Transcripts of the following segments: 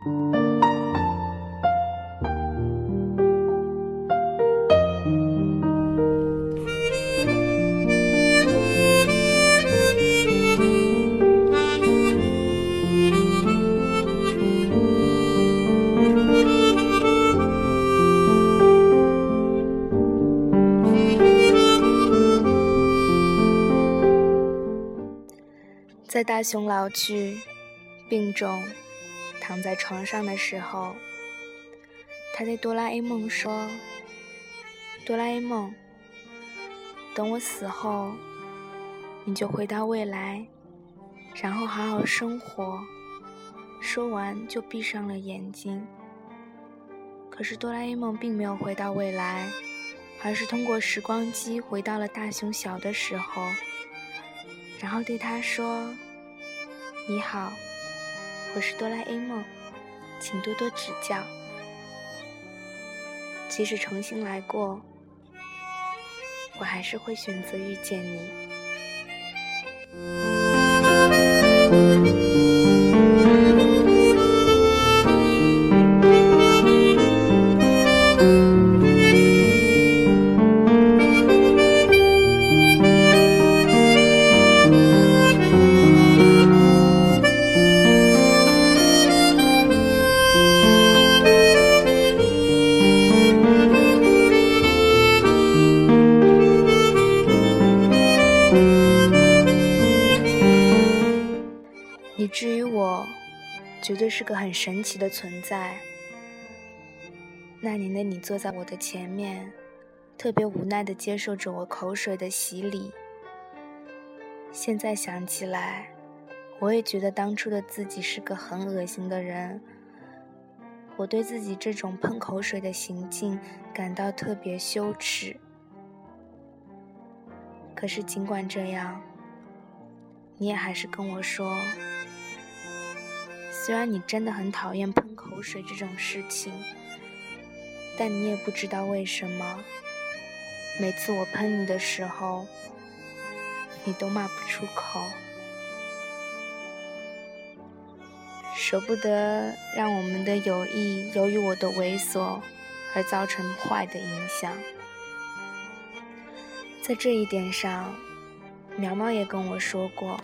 在大雄老去、病重、躺在床上的时候，他对哆啦 A 梦说：“哆啦 A 梦，等我死后，你就回到未来，然后好好生活。”说完就闭上了眼睛。可是哆啦 A 梦并没有回到未来，而是通过时光机回到了大雄小的时候，然后对他说。你好，我是哆啦 A 梦，请多多指教。即使重新来过，我还是会选择遇见你。绝对是个很神奇的存在。那年的你坐在我的前面，特别无奈地接受着我口水的洗礼。现在想起来，我也觉得当初的自己是个很恶心的人。我对自己这种喷口水的行径感到特别羞耻。可是尽管这样，你也还是跟我说。虽然你真的很讨厌喷口水这种事情，但你也不知道为什么，每次我喷你的时候，你都骂不出口，舍不得让我们的友谊由于我的猥琐而造成坏的影响。在这一点上，苗苗也跟我说过，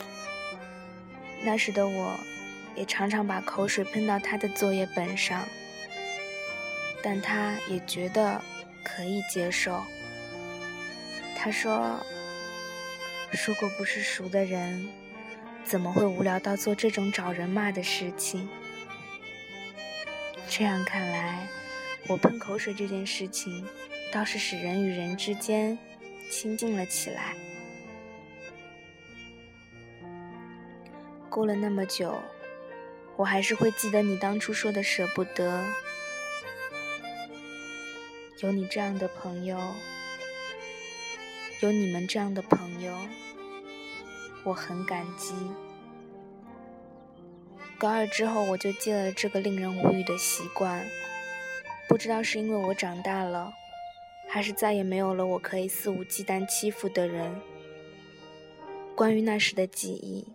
那时的我。也常常把口水喷到他的作业本上，但他也觉得可以接受。他说：“如果不是熟的人，怎么会无聊到做这种找人骂的事情？”这样看来，我喷口水这件事情倒是使人与人之间亲近了起来。过了那么久。我还是会记得你当初说的舍不得，有你这样的朋友，有你们这样的朋友，我很感激。高二之后，我就戒了这个令人无语的习惯，不知道是因为我长大了，还是再也没有了我可以肆无忌惮欺负的人。关于那时的记忆。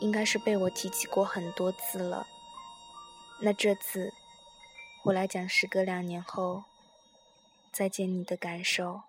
应该是被我提起过很多次了。那这次，我来讲时隔两年后再见你的感受。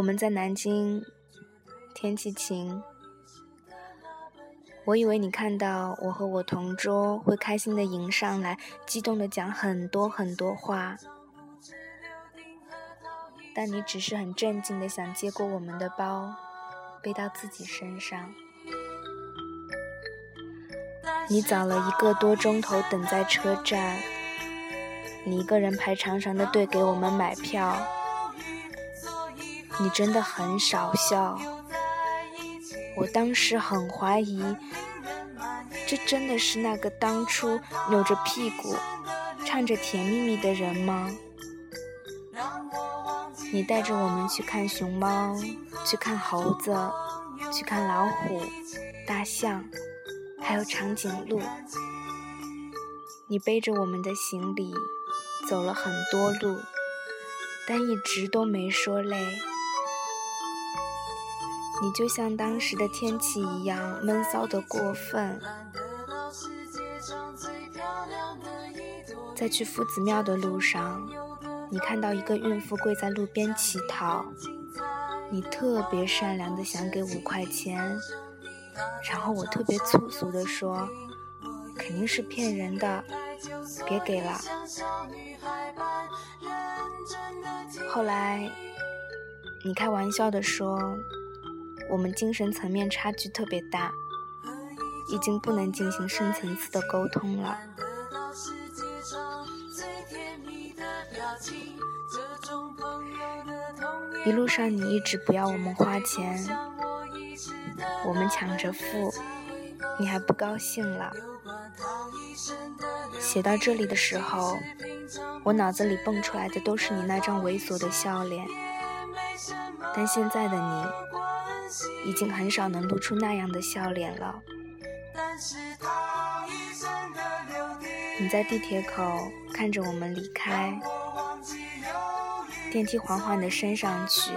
我们在南京，天气晴。我以为你看到我和我同桌会开心的迎上来，激动的讲很多很多话，但你只是很镇静的想接过我们的包，背到自己身上。你早了一个多钟头等在车站，你一个人排长长的队给我们买票，你真的很少笑。我当时很怀疑，这真的是那个当初扭着屁股唱着《甜蜜蜜》的人吗？你带着我们去看熊猫，去看猴子，去看老虎、大象，还有长颈鹿。你背着我们的行李走了很多路，但一直都没说累。你就像当时的天气一样闷骚的过分。在去夫子庙的路上。你看到一个孕妇跪在路边乞讨，你特别善良的想给五块钱，然后我特别粗俗的说，肯定是骗人的，别给了。后来，你开玩笑的说，我们精神层面差距特别大，已经不能进行深层次的沟通了。一路上你一直不要我们花钱，我们抢着付，你还不高兴了。写到这里的时候，我脑子里蹦出来的都是你那张猥琐的笑脸。但现在的你，已经很少能露出那样的笑脸了。你在地铁口看着我们离开。电梯缓缓地升上去，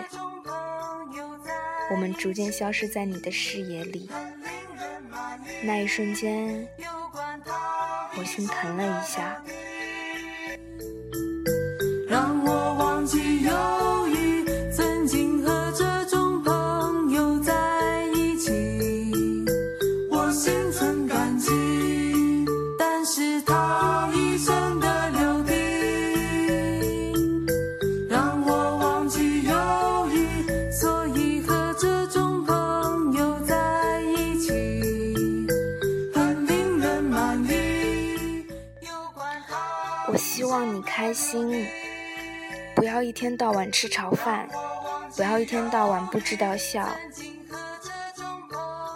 我们逐渐消失在你的视野里。那一瞬间，我心疼了一下。我希望你开心，不要一天到晚吃炒饭，不要一天到晚不知道笑。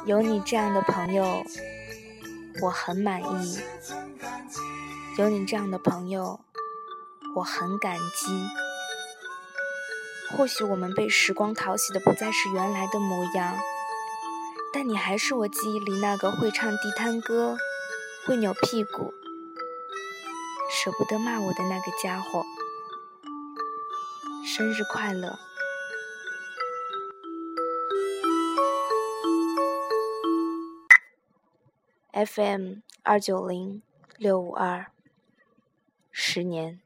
有你这样的朋友，我很满意。有你这样的朋友，我很感激。或许我们被时光淘洗的不再是原来的模样，但你还是我记忆里那个会唱地摊歌、会扭屁股。舍不得骂我的那个家伙，生日快乐！FM 二九零六五二，十年。